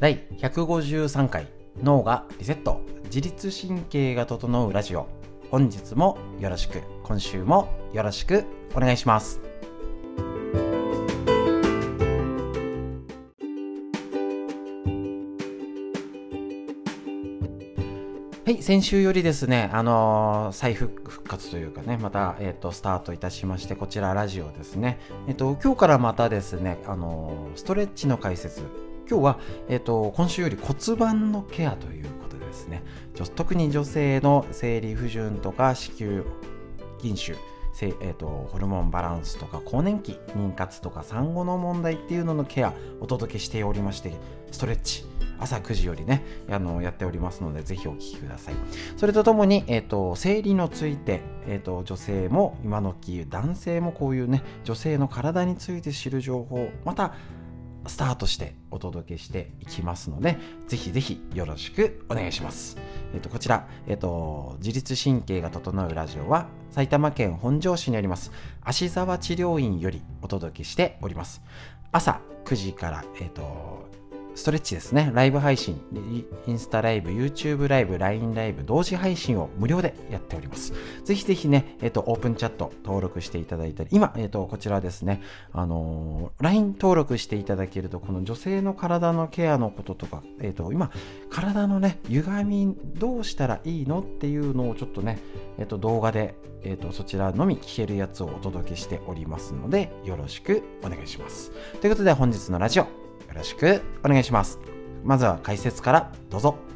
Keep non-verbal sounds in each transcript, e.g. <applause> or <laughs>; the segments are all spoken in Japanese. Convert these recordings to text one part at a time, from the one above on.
第153回脳がリセット。自律神経が整うラジオ。本日もよろしく今週もよろしくお願いします。はい、先週よりですね、あのー、再復活というかね、また、えっ、ー、と、スタートいたしまして、こちらラジオですね。えっ、ー、と、今日からまたですね、あのストレッチの解説、今日は、えーと、今週より骨盤のケアということでですね特に女性の生理不順とか子宮筋腫えーと、ホルモンバランスとか更年期妊活とか産後の問題っていうののケアお届けしておりましてストレッチ朝9時よりねあのやっておりますのでぜひお聴きください。それとともに、えーと、生理のついて、えーと女性も今のき男性もこういうね女性の体について知る情報またスタートしてお届けしていきますので、ぜひぜひよろしくお願いします。えっと、こちら、えっと、自律神経が整うラジオは、埼玉県本庄市にあります、芦沢治療院よりお届けしております。朝9時から、えっと、ストレッチですね、ライブ配信、インスタライブ、YouTube ライブ、LINE ライブ、同時配信を無料でやっております。ぜひぜひね、えっ、ー、と、オープンチャット登録していただいたり、今、えっ、ー、と、こちらですね、あのー、LINE 登録していただけると、この女性の体のケアのこととか、えっ、と、今、体のね、歪み、どうしたらいいのっていうのをちょっとね、えっ、と、動画で、えっ、と、そちらのみ聞けるやつをお届けしておりますので、よろしくお願いします。ということで、本日のラジオ、よろしくお願いします。まずは解説からどうぞ。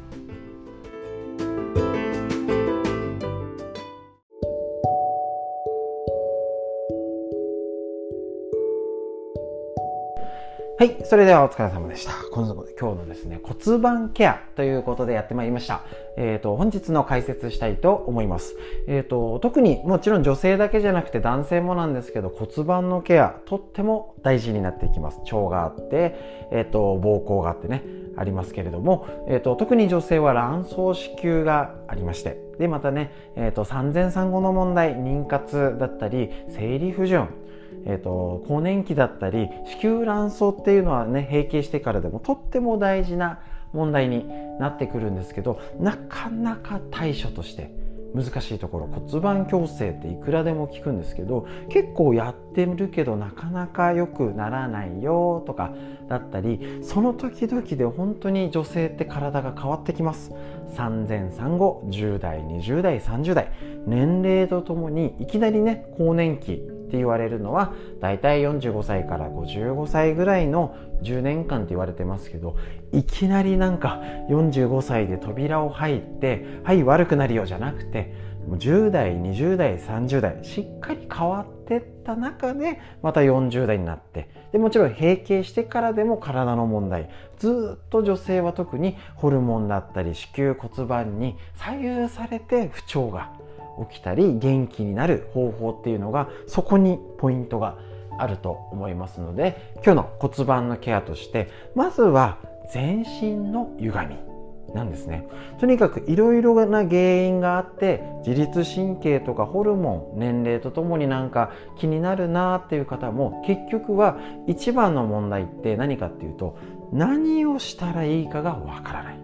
はい。それではお疲れ様でした。今日のですね、骨盤ケアということでやってまいりました。えっ、ー、と、本日の解説したいと思います。えっ、ー、と、特にもちろん女性だけじゃなくて男性もなんですけど、骨盤のケア、とっても大事になっていきます。腸があって、えっ、ー、と、膀胱があってね、ありますけれども、えっ、と、特に女性は卵巣子宮がありまして、で、またね、えっ、と、産前産後の問題、妊活だったり、生理不順、えーと、更年期だったり子宮卵巣っていうのはね閉経してからでもとっても大事な問題になってくるんですけどなかなか対処として難しいところ骨盤矯正っていくらでも聞くんですけど結構やってるけどなかなか良くならないよとかだったりその時々で本当に女性って体が変わってきます。産前産後10代20代30代。年齢とともにいきなりね更年期って言われるのはだいたい45歳から55歳ぐらいの10年間って言われてますけどいきなりなんか45歳で扉を入ってはい悪くなるよじゃなくて10代20代30代しっかり変わってった中でまた40代になってでもちろん閉経してからでも体の問題ずっと女性は特にホルモンだったり子宮骨盤に左右されて不調が起きたり元気になる方法っていうのがそこにポイントがあると思いますので今日の骨盤のケアとしてまずは全身の歪みなんですね。とにかくいろいろな原因があって自律神経とかホルモン年齢とともになんか気になるなっていう方も結局は一番の問題って何かっていうと何をしたらいいかがわからない。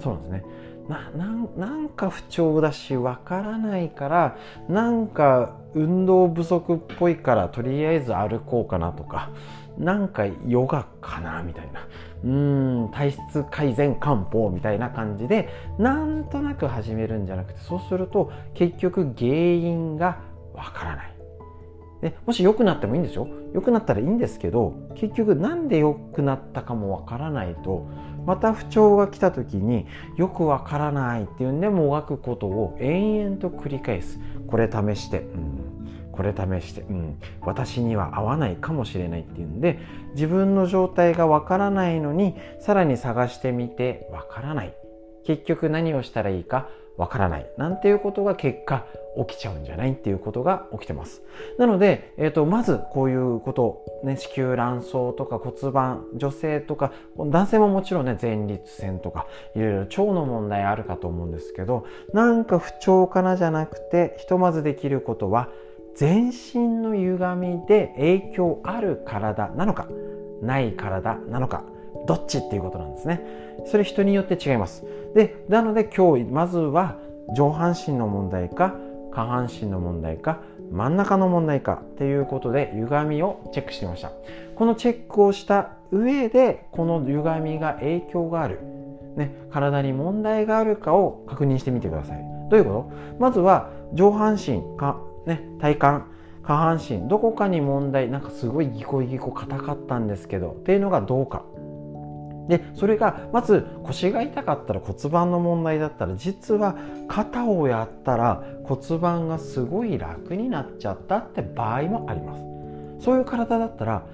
そうなんですね。ななんか不調だしわからないからなんか運動不足っぽいからとりあえず歩こうかなとかなんかヨガかなみたいな。うん体質改善漢方みたいな感じでなんとなく始めるんじゃなくてそうすると結局原因がわからない。でもし良くなってもいいんですよ。良くなったらいいんですけど結局なんで良くなったかもわからないとまた不調が来た時によくわからないっていうんでもがくことを延々と繰り返す。これ試して、うん、これ試して、うん、私には合わないかもしれないっていうんで自分の状態がわからないのにさらに探してみてわからない。結局何をしたらいいかわからないなんていうことが結果起きちゃうんじゃないっていうことが起きてます。なので、えーと、まずこういうこと、ね、子宮卵巣とか骨盤女性とか男性ももちろんね前立腺とかいろいろ腸の問題あるかと思うんですけどなんか不調かなじゃなくてひとまずできることは全身の歪みで影響ある体なのかない体なのかどっちっていうことなんですね。それ人によって違います。でなので今日まずは上半身の問題か下半身の問題か真ん中の問題かっていうことで歪みをチェックしてみました。このチェックをした上でこの歪みが影響がある、ね、体に問題があるかを確認してみてください。どういうこと？まずは上半身か、ね、体幹下半身どこかに問題なんかすごいギコギコ硬かったんですけどっていうのがどうか。でそれがまず腰が痛かったら骨盤の問題だったら実は肩をやったら骨盤がすごい楽になっちゃったって場合もあります。そういう体だったら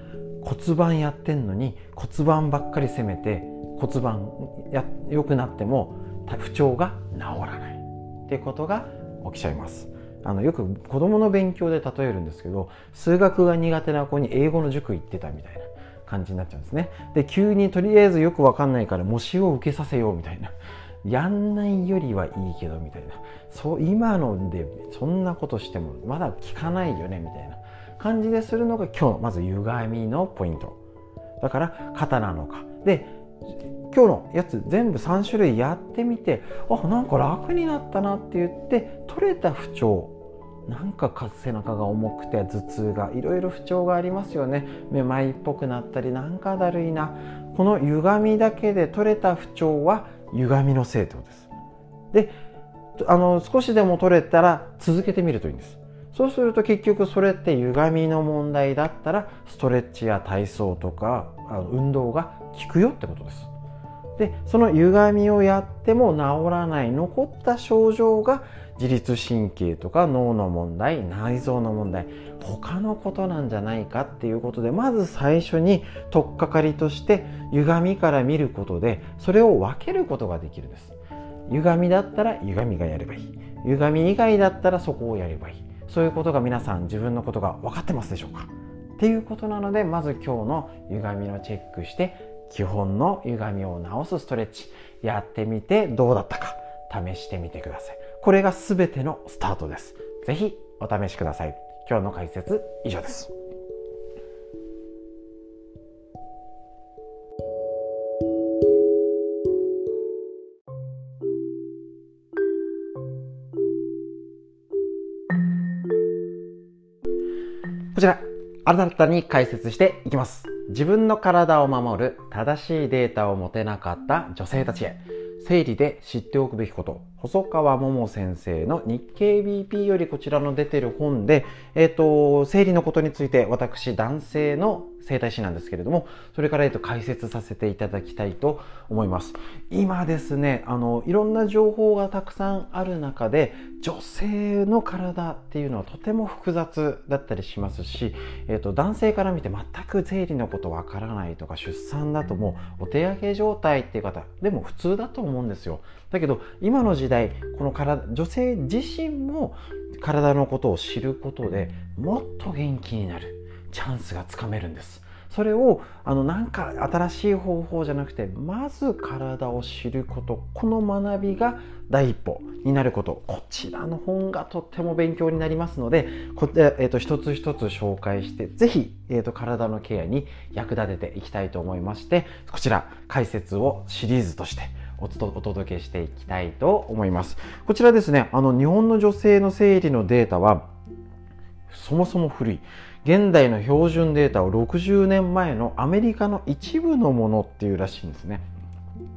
骨盤やってんのに骨盤ばっかり攻めて骨盤や良くなっても不調が治らない。っていうことが起きちゃいます。あのよく子供の勉強で例えるんですけど数学が苦手な子に英語の塾行ってたみたいな。感じになっちゃうんですね。で急にとりあえずよくわかんないから模試を受けさせようみたいな。<laughs> やんないよりはいいけどみたいな。そう今のでそんなことしてもまだ効かないよねみたいな。感じでするのが今日のまず歪みのポイント。だから肩なのか。で今日のやつ全部3種類やってみてあなんか楽になったなって言って取れた不調なんか背中が重くて頭痛がいろいろ不調がありますよね。めまいっぽくなったりなんかだるいな。この歪みだけで取れた不調は歪みのせいです。であの少しでも取れたら続けてみるといいんです。そうすると結局それって歪みの問題だったらストレッチや体操とかあの運動が効くよってことです。でその歪みをやっても治らない残った症状が自律神経とか脳の問題内臓の問題他のことなんじゃないかっていうことでまず最初に取っかかりとして歪みから見ることでそれを分けることができるんです。歪みだったら歪みがやればいい。歪み以外だったらそこをやればいい。そういうことが皆さん自分のことが分かってますでしょうか？っていうことなのでまず今日の歪みのチェックして基本の歪みを直すストレッチやってみてどうだったか試してみてください。これが全てのスタートです。ぜひお試しください。今日の解説以上です。こちら、新たに解説していきます。自分の体を守る正しいデータを持てなかった女性たちへ。生理で知っておくべきこと細川桃先生の日経 BP よりこちらの出てる本で、えっ、ー、と、生理のことについて私男性の整体師なんですけれども、それから、えっと、解説させていただきたいと思います。今ですね、あの、いろんな情報がたくさんある中で、女性の体っていうのはとても複雑だったりしますし、えっと、男性から見て全く生理のことわからないとか、出産だともうお手上げ状態っていう方、でも普通だと思うんですよ。だけど、今の時代、この体、女性自身も体のことを知ることでもっと元気になる。チャンスがつかめるんです。それをあのなんか新しい方法じゃなくてまず体を知ること。この学びが第一歩になること。こちらの本がとっても勉強になりますのでこえーと、一つ一つ紹介して是非、えーと、体のケアに役立てていきたいと思いましてこちら解説をシリーズとしてお届けしていきたいと思います。こちらですね、あの日本の女性の生理のデータはそもそも古い。現代の標準データを60年前のアメリカの一部のものっていうらしいんですね。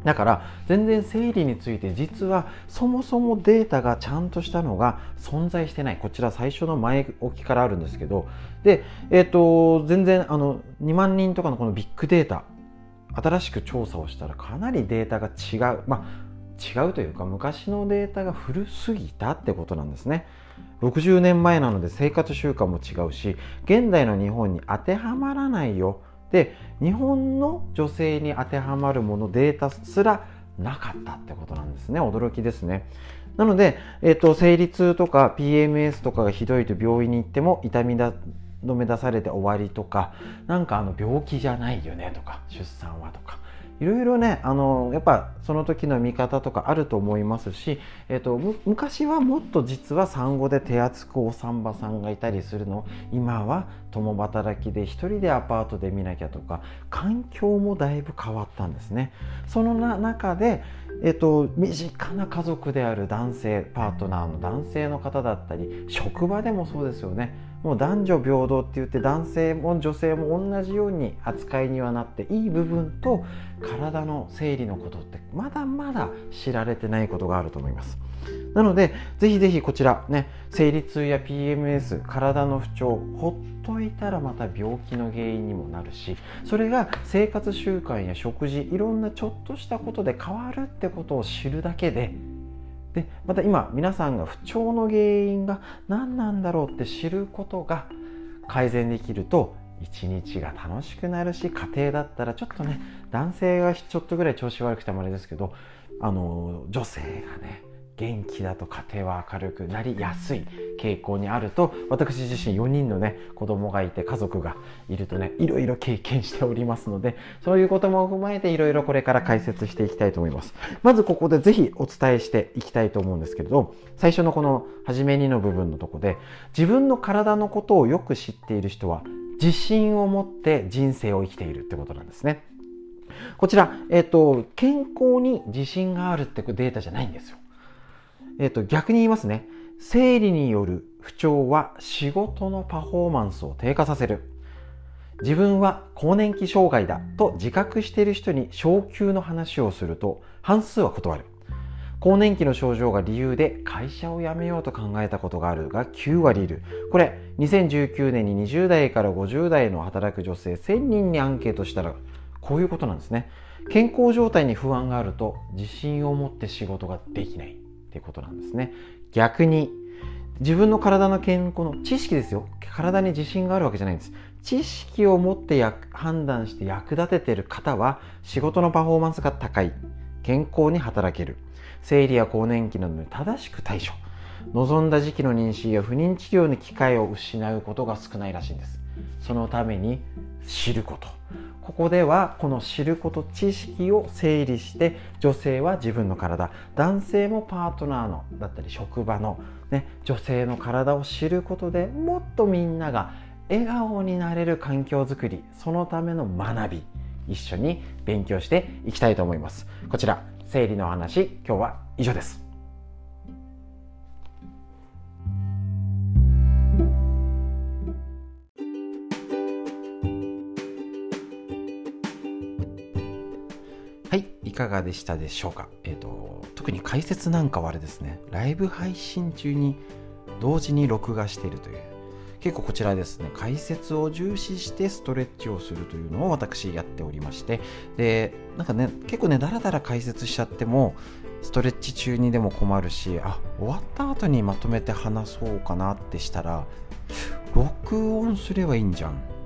だから全然生理について実はそもそもデータがちゃんとしたのが存在してないこちら最初の前置きからあるんですけどで、えーと、全然あの2万人とかのこのビッグデータ新しく調査をしたらかなりデータが違う。まあ違うというか昔のデータが古すぎたってことなんですね。60年前なので生活習慣も違うし現代の日本に当てはまらないよ。で日本の女性に当てはまるものデータすらなかったってことなんですね。驚きですね。なので、えーと、生理痛とか PMS とかがひどいと病院に行っても痛みだ止め出されて終わりとかなんかあの病気じゃないよねとか出産はとかいろいろねあのやっぱその時の見方とかあると思いますし、えーと、昔はもっと実は産後で手厚くお産婆さんがいたりするの今は共働きで一人でアパートで見なきゃとか環境もだいぶ変わったんですね。その中でえっと、身近な家族である男性パートナーの男性の方だったり職場でもそうですよねもう男女平等って言って男性も女性も同じように扱いにはなっていい部分と体の生理のことってまだまだ知られてないことがあると思います。なのでぜひぜひこちらね生理痛や PMS 体の不調ほっといたらまた病気の原因にもなるしそれが生活習慣や食事いろんなちょっとしたことで変わるってことを知るだけででまた今皆さんが不調の原因が何なんだろうって知ることが改善できると一日が楽しくなるし家庭だったらちょっとね男性がちょっとぐらい調子悪くてもあれですけどあの女性がね元気だと家庭は明るくなりやすい傾向にあると私自身4人のね子供がいて家族がいるとねいろいろ経験しておりますのでそういうことも踏まえていろいろこれから解説していきたいと思いますまずここでぜひお伝えしていきたいと思うんですけれど最初のこの初めにの部分のとこで自分の体のことをよく知っている人は自信を持って人生を生きているってことなんですねこちら、えっ、と、健康に自信があるってデータじゃないんですよ。えっ、と、逆に言いますね。生理による不調は仕事のパフォーマンスを低下させる。自分は更年期障害だと自覚している人に昇給の話をすると半数は断る。更年期の症状が理由で会社を辞めようと考えたことがあるが9割いる。これ、2019年に20代から50代の働く女性1000人にアンケートしたらこういうことなんですね。健康状態に不安があると自信を持って仕事ができない。っていうことなんですね。逆に自分の体の健康の知識ですよ。体に自信があるわけじゃないんです。知識を持って判断して役立ててる方は仕事のパフォーマンスが高い。健康に働ける。生理や更年期などに正しく対処。望んだ時期の妊娠や不妊治療の機会を失うことが少ないらしいんです。そのために知ること。ここではこの知ること知識を整理して女性は自分の体男性もパートナーのだったり職場の、ね、女性の体を知ることでもっとみんなが笑顔になれる環境づくりそのための学び一緒に勉強していきたいと思います。こちら生理の話今日は以上です。かがでしたでしょうか、えーと、特に解説なんかはあれですね。ライブ配信中に同時に録画しているという。結構こちらですね。解説を重視してストレッチをするというのを私やっておりまして。でなんかね結構ねだらだら解説しちゃってもストレッチ中にでも困るしあ終わった後にまとめて話そうかなってしたら録音すればいいんじゃん。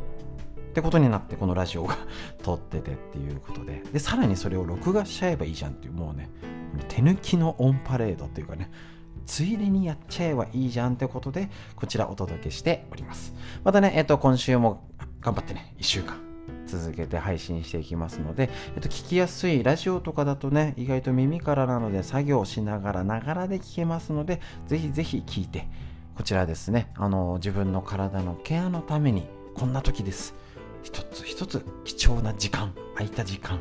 ってことになってこのラジオが <laughs> 撮っててっていうことで。でさらにそれを録画しちゃえばいいじゃんっていうもうね手抜きのオンパレードっていうかねついでにやっちゃえばいいじゃんってことでこちらお届けしております。またねえっと今週も頑張ってね1週間続けて配信していきますので、えっと、聞きやすいラジオとかだとね意外と耳からなので作業しながらながらで聞けますのでぜひぜひ聞いてこちらですねあの自分の体のケアのためにこんな時です。一つ一つ貴重な時間空いた時間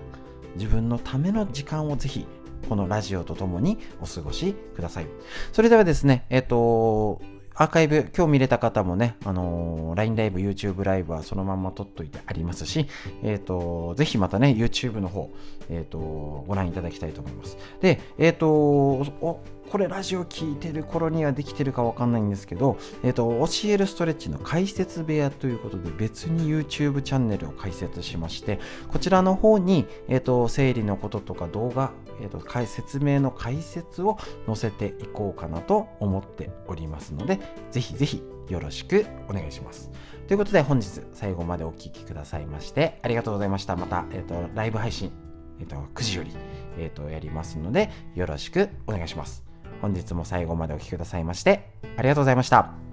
自分のための時間をぜひこのラジオとともにお過ごしください。それではですね、えっ、ー、と、アーカイブ、今日見れた方もね、あのー、LINE ライブ、YouTube ライブはそのまま撮っといてありますし、えっ、ー、と、ぜひまたね、YouTube の方、えっ、と、ご覧いただきたいと思います。で、えっ、と、これラジオ聞いてる頃にはできてるかわかんないんですけど、えっ、と、教えるストレッチの解説部屋ということで別に YouTube チャンネルを開設しまして、こちらの方に、えっ、と、生理のこととか動画、えっ、と、説明の解説を載せていこうかなと思っておりますので、ぜひぜひよろしくお願いします。ということで本日最後までお聴きくださいましてありがとうございました。また、えっ、と、ライブ配信、えっ、と、9時より、えっ、と、やりますのでよろしくお願いします。本日も最後までお聴きくださいましてありがとうございました。